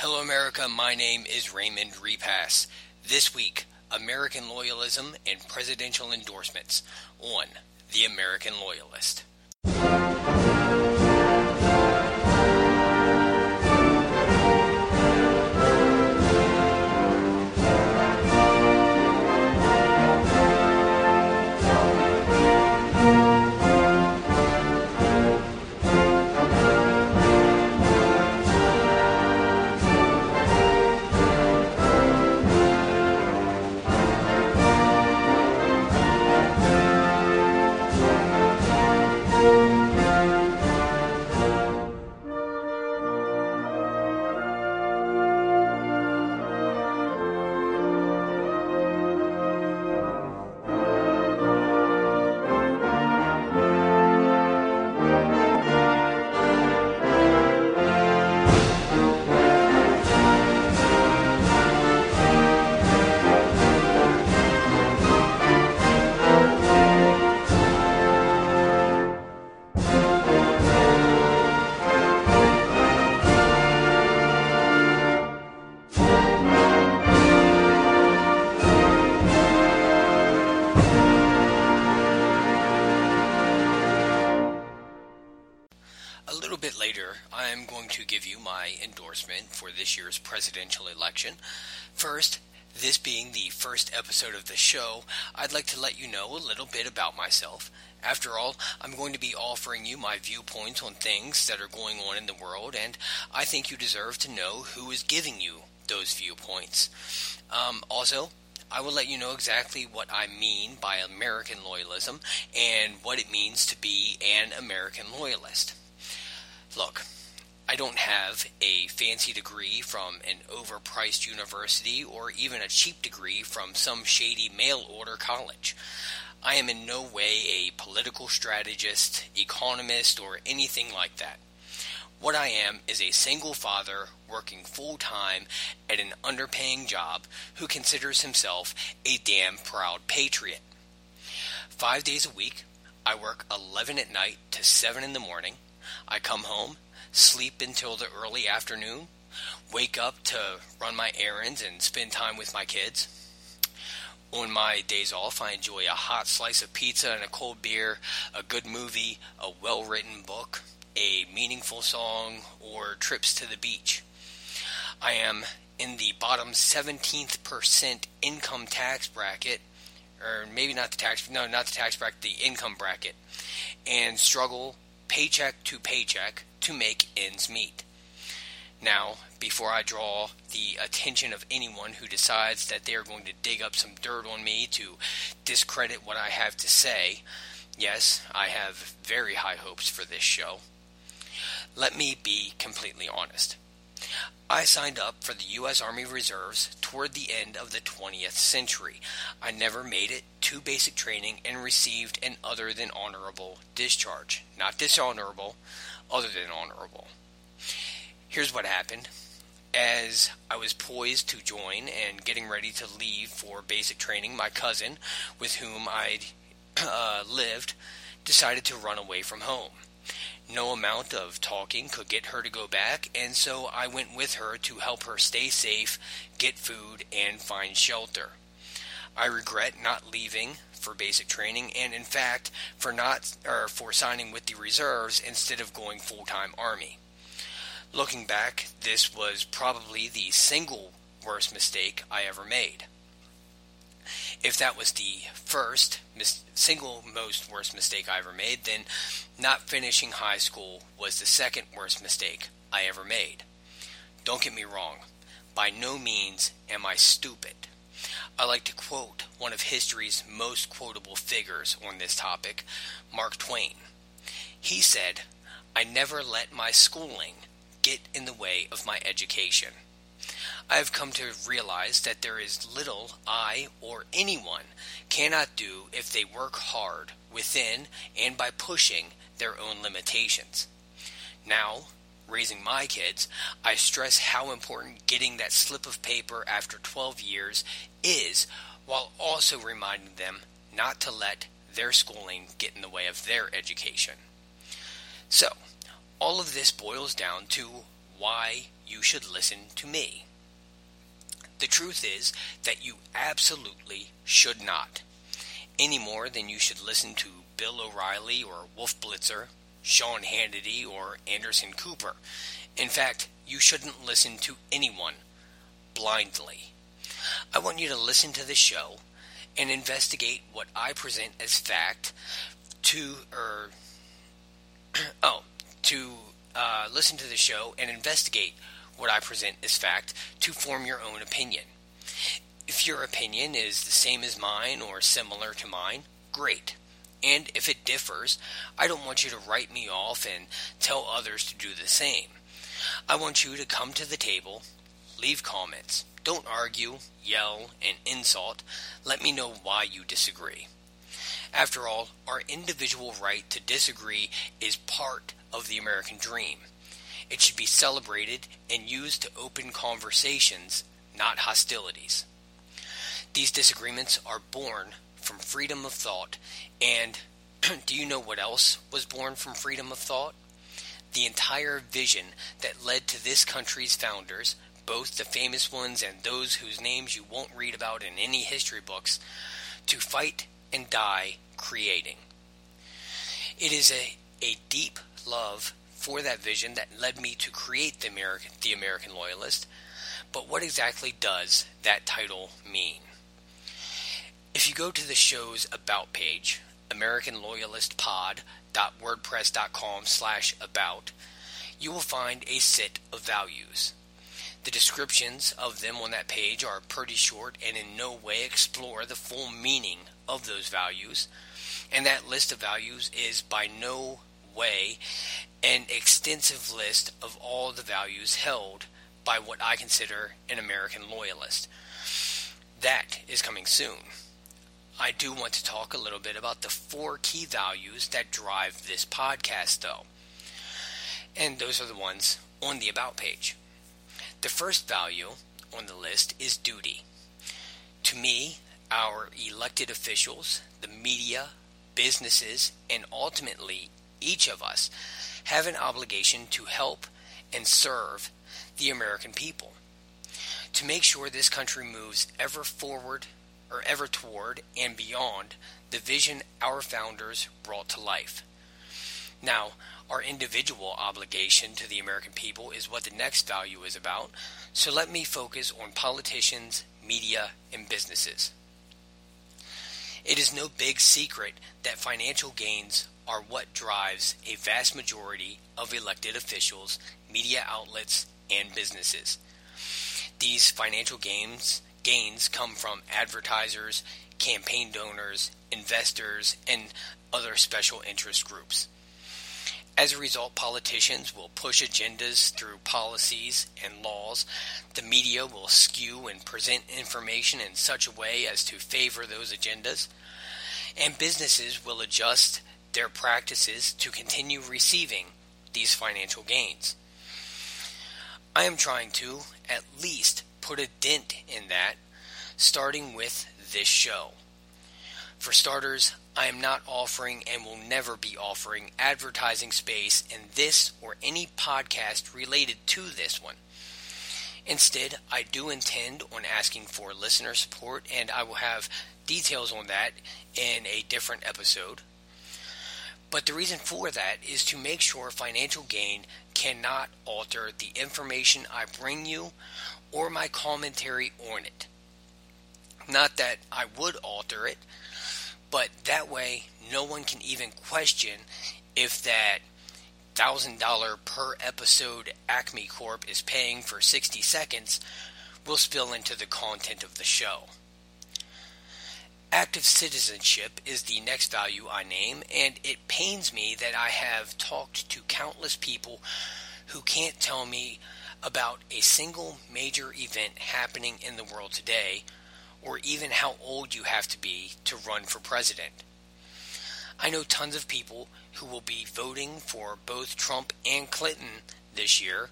Hello, America. My name is Raymond Repass. This week, American loyalism and presidential endorsements on The American Loyalist. This year's presidential election. First, this being the first episode of the show, I'd like to let you know a little bit about myself. After all, I'm going to be offering you my viewpoints on things that are going on in the world, and I think you deserve to know who is giving you those viewpoints. Um, also, I will let you know exactly what I mean by American loyalism and what it means to be an American loyalist. Look, I don't have a fancy degree from an overpriced university or even a cheap degree from some shady mail order college. I am in no way a political strategist, economist, or anything like that. What I am is a single father working full time at an underpaying job who considers himself a damn proud patriot. Five days a week, I work 11 at night to 7 in the morning. I come home, sleep until the early afternoon, wake up to run my errands and spend time with my kids. On my days off, I enjoy a hot slice of pizza and a cold beer, a good movie, a well written book, a meaningful song, or trips to the beach. I am in the bottom 17th percent income tax bracket, or maybe not the tax, no, not the tax bracket, the income bracket, and struggle paycheck to paycheck to make ends meet. Now, before I draw the attention of anyone who decides that they are going to dig up some dirt on me to discredit what I have to say, yes, I have very high hopes for this show. Let me be completely honest. I signed up for the U.S. Army Reserves toward the end of the 20th century. I never made it to basic training and received an other than honorable discharge. Not dishonorable, other than honorable. Here's what happened. As I was poised to join and getting ready to leave for basic training, my cousin, with whom I'd uh, lived, decided to run away from home. No amount of talking could get her to go back, and so I went with her to help her stay safe, get food, and find shelter. I regret not leaving for basic training, and in fact, for not or for signing with the reserves instead of going full time army. Looking back, this was probably the single worst mistake I ever made. If that was the first mis- single most worst mistake I ever made, then not finishing high school was the second worst mistake I ever made. Don't get me wrong, by no means am I stupid. I like to quote one of history's most quotable figures on this topic, Mark Twain. He said, I never let my schooling get in the way of my education. I have come to realize that there is little I or anyone cannot do if they work hard within and by pushing their own limitations. Now, raising my kids, I stress how important getting that slip of paper after 12 years is, while also reminding them not to let their schooling get in the way of their education. So, all of this boils down to why you should listen to me. The truth is that you absolutely should not, any more than you should listen to Bill O'Reilly or Wolf Blitzer, Sean Hannity or Anderson Cooper. In fact, you shouldn't listen to anyone blindly. I want you to listen to the show and investigate what I present as fact to or oh to uh, listen to the show and investigate what I present as fact to form your own opinion. If your opinion is the same as mine or similar to mine, great. And if it differs, I don't want you to write me off and tell others to do the same. I want you to come to the table, leave comments. Don't argue, yell, and insult. Let me know why you disagree. After all, our individual right to disagree is part of the American dream. It should be celebrated and used to open conversations, not hostilities. These disagreements are born from freedom of thought, and do you know what else was born from freedom of thought? The entire vision that led to this country's founders, both the famous ones and those whose names you won't read about in any history books, to fight and die creating. It is a, a deep love for that vision that led me to create the American, the American Loyalist. But what exactly does that title mean? If you go to the show's About page, AmericanLoyalistPod.wordpress.com slash about, you will find a set of values. The descriptions of them on that page are pretty short and in no way explore the full meaning of those values, and that list of values is by no way an extensive list of all the values held by what I consider an American loyalist. That is coming soon. I do want to talk a little bit about the four key values that drive this podcast, though. And those are the ones on the About page. The first value on the list is duty. To me, our elected officials, the media, businesses, and ultimately each of us have an obligation to help and serve the American people. To make sure this country moves ever forward or ever toward and beyond the vision our founders brought to life. Now, our individual obligation to the American people is what the next value is about, so let me focus on politicians, media, and businesses. It is no big secret that financial gains are what drives a vast majority of elected officials, media outlets, and businesses. These financial gains gains come from advertisers, campaign donors, investors, and other special interest groups. As a result, politicians will push agendas through policies and laws. The media will skew and present information in such a way as to favor those agendas. And businesses will adjust their practices to continue receiving these financial gains. I am trying to, at least, put a dent in that, starting with this show. For starters, I am not offering and will never be offering advertising space in this or any podcast related to this one. Instead, I do intend on asking for listener support, and I will have details on that in a different episode. But the reason for that is to make sure financial gain cannot alter the information I bring you or my commentary on it. Not that I would alter it, but that way no one can even question if that $1,000 per episode Acme Corp is paying for 60 seconds will spill into the content of the show. Active citizenship is the next value I name, and it pains me that I have talked to countless people who can't tell me about a single major event happening in the world today, or even how old you have to be to run for president. I know tons of people who will be voting for both Trump and Clinton this year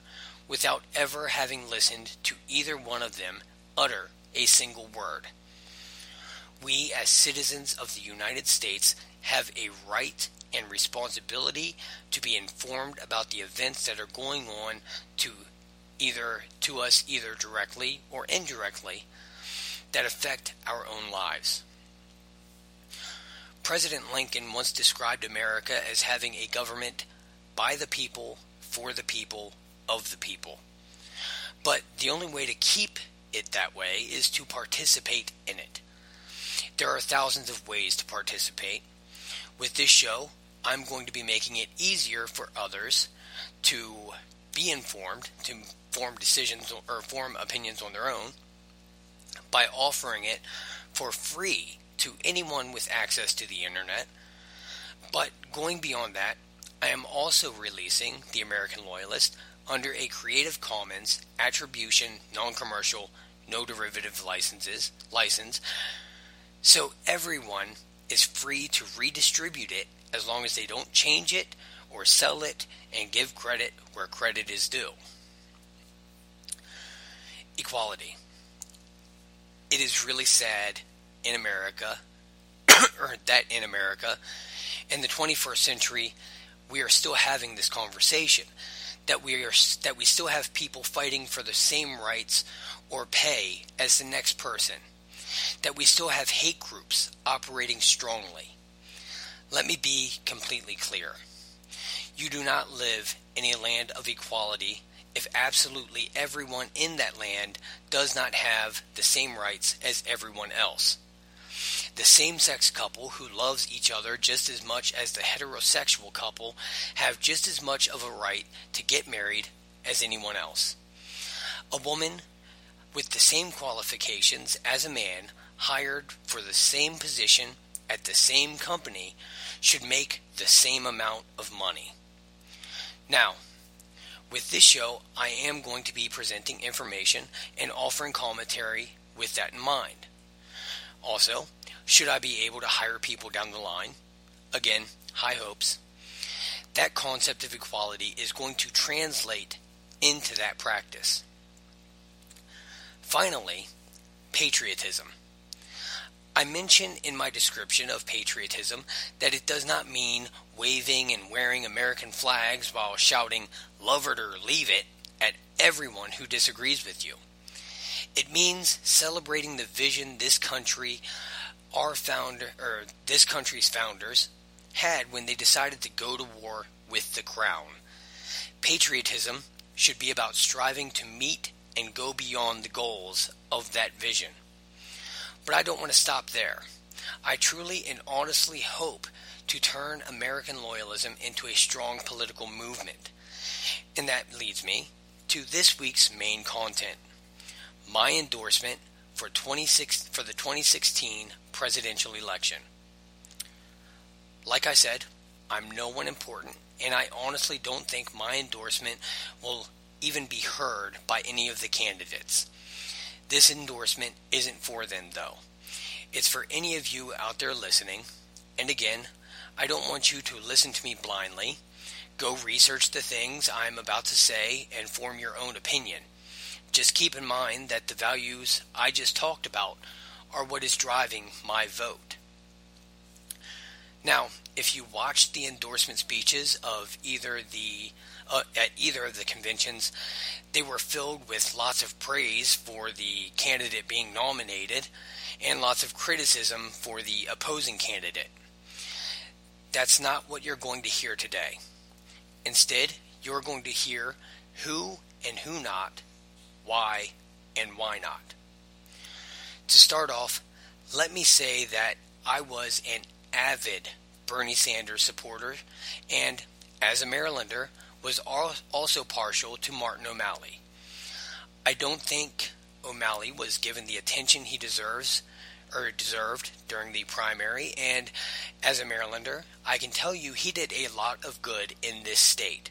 without ever having listened to either one of them utter a single word we as citizens of the United States have a right and responsibility to be informed about the events that are going on to either to us either directly or indirectly that affect our own lives. President Lincoln once described America as having a government by the people, for the people, of the people. But the only way to keep it that way is to participate in it. There are thousands of ways to participate. With this show, I'm going to be making it easier for others to be informed, to form decisions or form opinions on their own by offering it for free to anyone with access to the internet. But going beyond that, I am also releasing The American Loyalist under a Creative Commons Attribution Non Commercial No Derivative licenses license so everyone is free to redistribute it as long as they don't change it or sell it and give credit where credit is due. Equality. It is really sad in America, or that in America, in the 21st century, we are still having this conversation. That we are that we still have people fighting for the same rights or pay as the next person. That we still have hate groups operating strongly. Let me be completely clear. You do not live in a land of equality if absolutely everyone in that land does not have the same rights as everyone else. The same sex couple who loves each other just as much as the heterosexual couple have just as much of a right to get married as anyone else. A woman with the same qualifications as a man hired for the same position at the same company should make the same amount of money. Now, with this show, I am going to be presenting information and offering commentary with that in mind. Also, should I be able to hire people down the line? Again, high hopes. That concept of equality is going to translate into that practice. Finally, patriotism. I mention in my description of patriotism that it does not mean waving and wearing American flags while shouting, love it or leave it, at everyone who disagrees with you. It means celebrating the vision this country, our founder, or this country's founders, had when they decided to go to war with the crown. Patriotism should be about striving to meet and go beyond the goals of that vision. But I don't want to stop there. I truly and honestly hope to turn American loyalism into a strong political movement. And that leads me to this week's main content my endorsement for, 26, for the 2016 presidential election. Like I said, I'm no one important, and I honestly don't think my endorsement will even be heard by any of the candidates. This endorsement isn't for them, though. It's for any of you out there listening. And again, I don't want you to listen to me blindly. Go research the things I'm about to say and form your own opinion. Just keep in mind that the values I just talked about are what is driving my vote. Now, if you watched the endorsement speeches of either the uh, at either of the conventions, they were filled with lots of praise for the candidate being nominated and lots of criticism for the opposing candidate. That's not what you're going to hear today. Instead, you're going to hear who and who not, why and why not. To start off, let me say that I was an avid Bernie Sanders supporter and, as a Marylander, was also partial to Martin O'Malley. I don't think O'Malley was given the attention he deserves or deserved during the primary, and as a Marylander, I can tell you he did a lot of good in this state.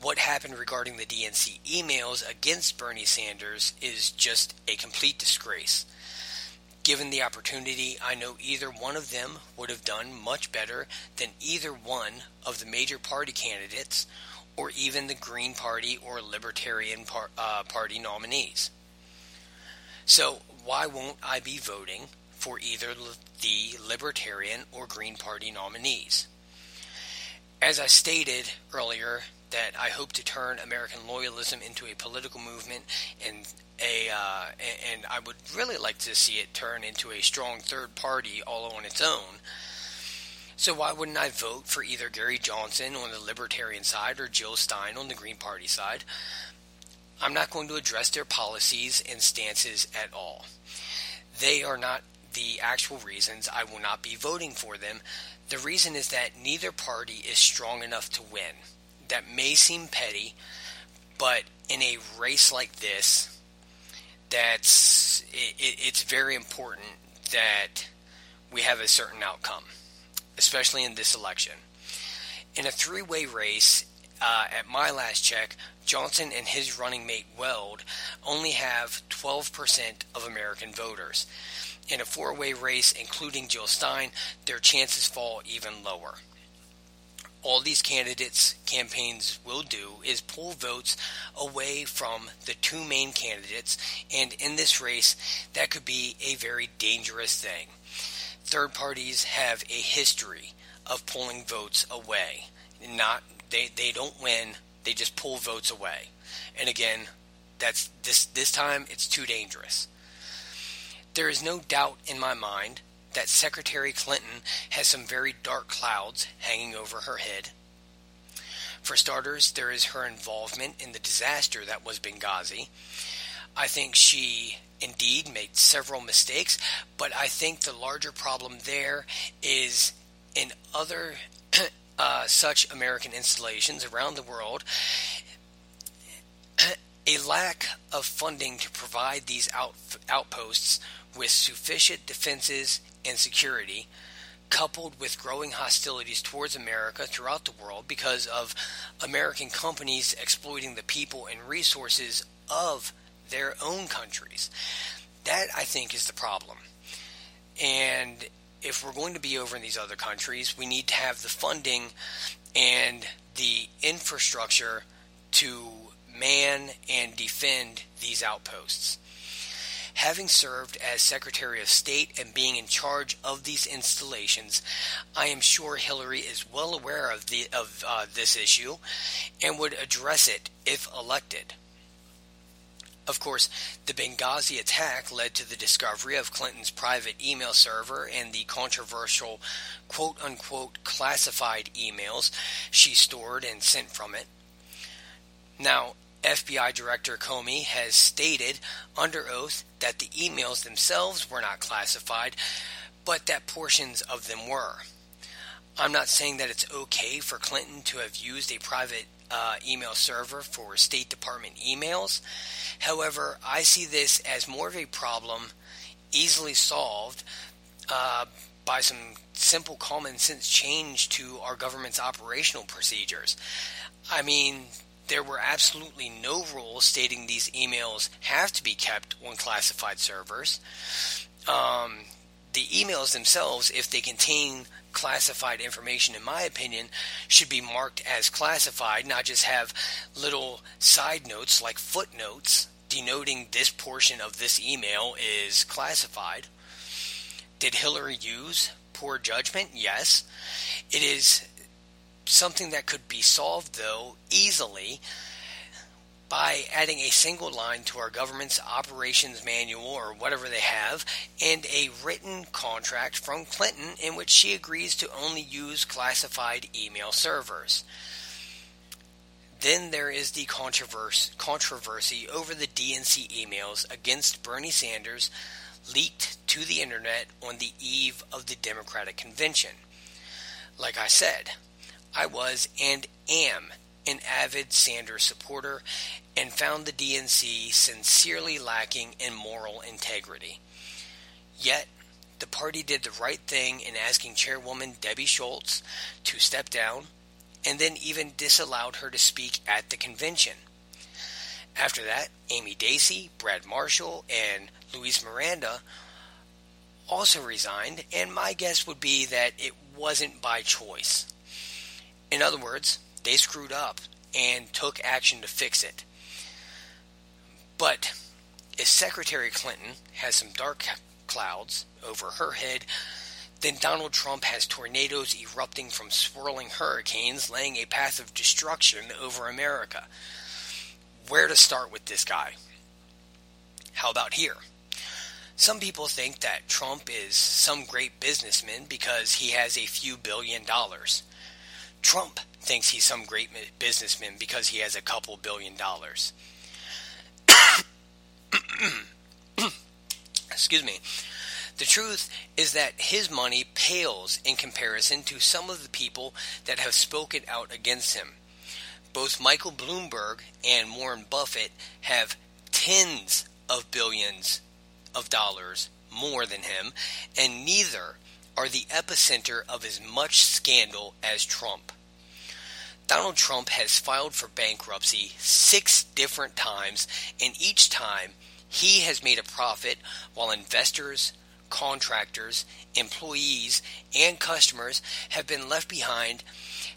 What happened regarding the DNC emails against Bernie Sanders is just a complete disgrace. Given the opportunity, I know either one of them would have done much better than either one of the major party candidates or even the Green Party or Libertarian par- uh, Party nominees. So, why won't I be voting for either the Libertarian or Green Party nominees? As I stated earlier that I hope to turn American loyalism into a political movement and a uh, and I would really like to see it turn into a strong third party all on its own. So why wouldn't I vote for either Gary Johnson on the Libertarian side or Jill Stein on the Green Party side? I'm not going to address their policies and stances at all. They are not the actual reasons I will not be voting for them. The reason is that neither party is strong enough to win. That may seem petty, but in a race like this, that's it, it's very important that we have a certain outcome, especially in this election. In a three-way race, uh, at my last check, Johnson and his running mate Weld only have 12% of American voters. In a four way race, including Jill Stein, their chances fall even lower. All these candidates' campaigns will do is pull votes away from the two main candidates, and in this race, that could be a very dangerous thing. Third parties have a history of pulling votes away. Not they, they don't win, they just pull votes away. And again, that's this this time it's too dangerous. There is no doubt in my mind that Secretary Clinton has some very dark clouds hanging over her head. For starters, there is her involvement in the disaster that was Benghazi. I think she indeed made several mistakes, but I think the larger problem there is in other uh, such American installations around the world, a lack of funding to provide these out, outposts with sufficient defenses and security, coupled with growing hostilities towards America throughout the world because of American companies exploiting the people and resources of their own countries. That, I think, is the problem. And if we're going to be over in these other countries, we need to have the funding and the infrastructure to man and defend these outposts. Having served as Secretary of State and being in charge of these installations, I am sure Hillary is well aware of the of uh, this issue and would address it if elected. Of course, the Benghazi attack led to the discovery of Clinton's private email server and the controversial quote unquote classified emails she stored and sent from it. Now, FBI Director Comey has stated under oath that the emails themselves were not classified, but that portions of them were. I'm not saying that it's okay for Clinton to have used a private uh, email server for State Department emails. However, I see this as more of a problem easily solved uh, by some simple common sense change to our government's operational procedures. I mean, there were absolutely no rules stating these emails have to be kept on classified servers. Um, the emails themselves, if they contain classified information, in my opinion, should be marked as classified, not just have little side notes like footnotes denoting this portion of this email is classified. Did Hillary use poor judgment? Yes. It is something that could be solved, though, easily by adding a single line to our government's operations manual or whatever they have and a written contract from Clinton in which she agrees to only use classified email servers. Then there is the controversy over the DNC emails against Bernie Sanders leaked to the internet on the eve of the Democratic convention. Like I said, I was and am an avid Sanders supporter and found the DNC sincerely lacking in moral integrity. Yet, the party did the right thing in asking Chairwoman Debbie Schultz to step down and then even disallowed her to speak at the convention. After that, Amy Dacey, Brad Marshall, and Luis Miranda also resigned, and my guess would be that it wasn't by choice. In other words, they screwed up and took action to fix it. But if Secretary Clinton has some dark clouds over her head, then Donald Trump has tornadoes erupting from swirling hurricanes, laying a path of destruction over America. Where to start with this guy? How about here? Some people think that Trump is some great businessman because he has a few billion dollars. Trump thinks he's some great businessman because he has a couple billion dollars. Excuse me. The truth is that his money pales in comparison to some of the people that have spoken out against him. Both Michael Bloomberg and Warren Buffett have tens of billions of dollars more than him, and neither are the epicenter of as much scandal as Trump. Donald Trump has filed for bankruptcy six different times, and each time he has made a profit while investors, contractors, employees, and customers have been left behind,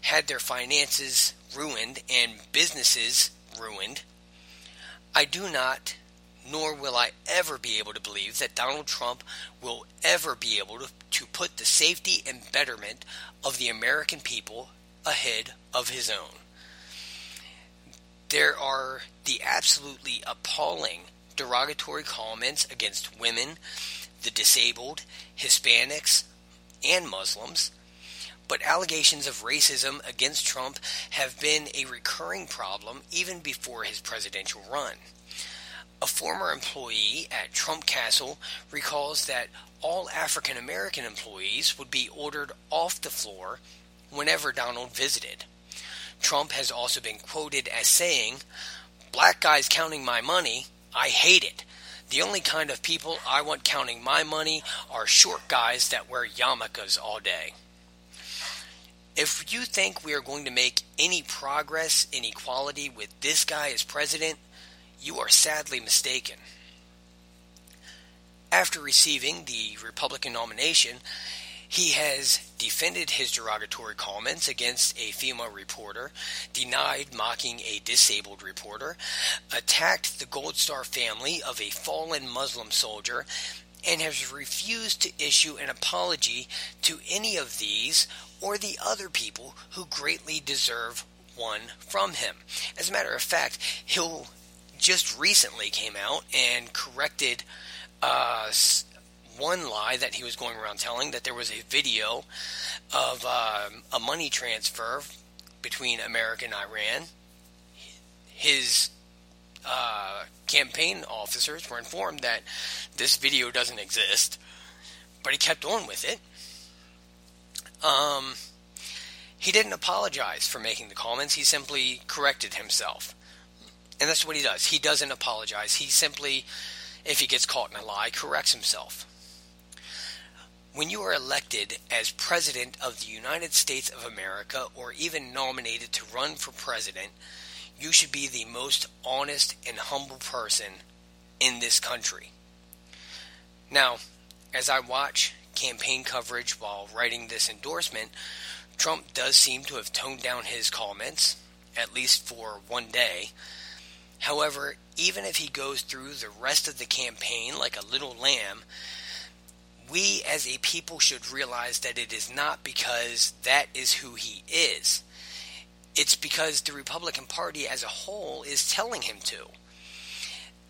had their finances ruined, and businesses ruined. I do not, nor will I ever be able to believe that Donald Trump will ever be able to, to put the safety and betterment of the American people ahead of his own. There are the absolutely appalling derogatory comments against women, the disabled, Hispanics, and Muslims. But allegations of racism against Trump have been a recurring problem even before his presidential run. A former employee at Trump Castle recalls that all African American employees would be ordered off the floor whenever Donald visited. Trump has also been quoted as saying, Black guys counting my money, I hate it. The only kind of people I want counting my money are short guys that wear yarmulkes all day. If you think we are going to make any progress in equality with this guy as president, you are sadly mistaken. After receiving the Republican nomination, he has defended his derogatory comments against a female reporter, denied mocking a disabled reporter, attacked the Gold Star family of a fallen Muslim soldier, and has refused to issue an apology to any of these or the other people who greatly deserve one from him. As a matter of fact, he'll just recently came out and corrected uh, one lie that he was going around telling that there was a video of um, a money transfer between America and Iran. His uh, campaign officers were informed that this video doesn't exist, but he kept on with it. Um, he didn't apologize for making the comments, he simply corrected himself. And that's what he does. He doesn't apologize. He simply, if he gets caught in a lie, corrects himself. When you are elected as President of the United States of America or even nominated to run for President, you should be the most honest and humble person in this country. Now, as I watch campaign coverage while writing this endorsement, Trump does seem to have toned down his comments, at least for one day. However, even if he goes through the rest of the campaign like a little lamb, we as a people should realize that it is not because that is who he is. It's because the Republican Party as a whole is telling him to.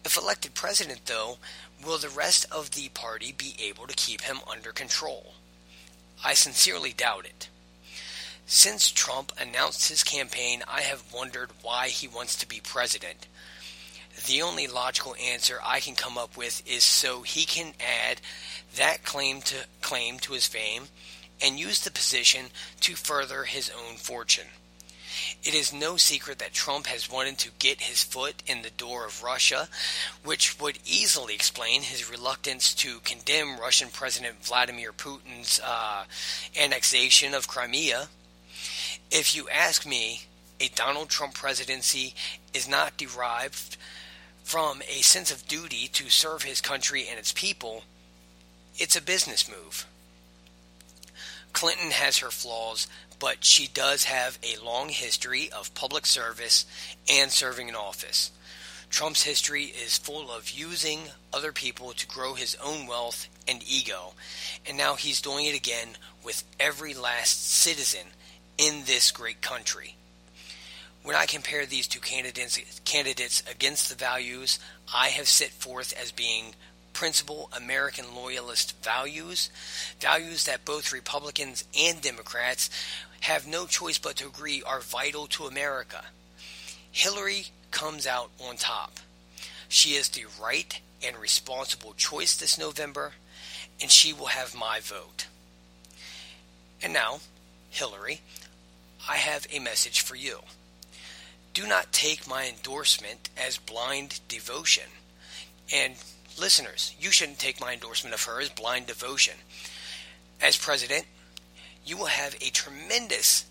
If elected president, though, will the rest of the party be able to keep him under control? I sincerely doubt it. Since Trump announced his campaign, I have wondered why he wants to be president. The only logical answer I can come up with is so he can add that claim to claim to his fame and use the position to further his own fortune. It is no secret that Trump has wanted to get his foot in the door of Russia, which would easily explain his reluctance to condemn Russian President Vladimir Putin's uh, annexation of Crimea. If you ask me, a Donald Trump presidency is not derived from a sense of duty to serve his country and its people it's a business move. Clinton has her flaws, but she does have a long history of public service and serving in office. Trump's history is full of using other people to grow his own wealth and ego, and now he's doing it again with every last citizen in this great country. When I compare these two candidates, candidates against the values I have set forth as being principal American loyalist values, values that both Republicans and Democrats have no choice but to agree are vital to America. Hillary comes out on top. She is the right and responsible choice this November, and she will have my vote. And now, Hillary, I have a message for you. Do not take my endorsement as blind devotion. And listeners, you shouldn't take my endorsement of her as blind devotion. As president, you will have a tremendous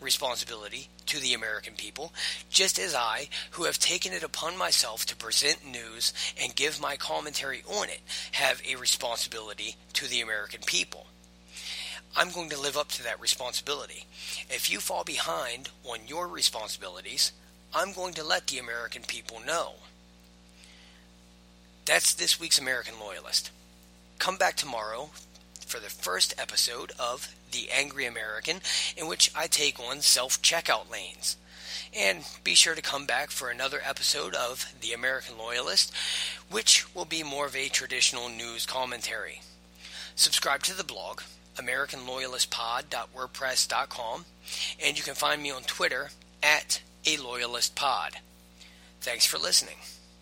responsibility to the American people, just as I, who have taken it upon myself to present news and give my commentary on it, have a responsibility to the American people. I'm going to live up to that responsibility. If you fall behind on your responsibilities, I'm going to let the American people know. That's this week's American Loyalist. Come back tomorrow for the first episode of The Angry American, in which I take on self checkout lanes. And be sure to come back for another episode of The American Loyalist, which will be more of a traditional news commentary. Subscribe to the blog, AmericanLoyalistPod.wordpress.com, and you can find me on Twitter at A Loyalist Pod. Thanks for listening.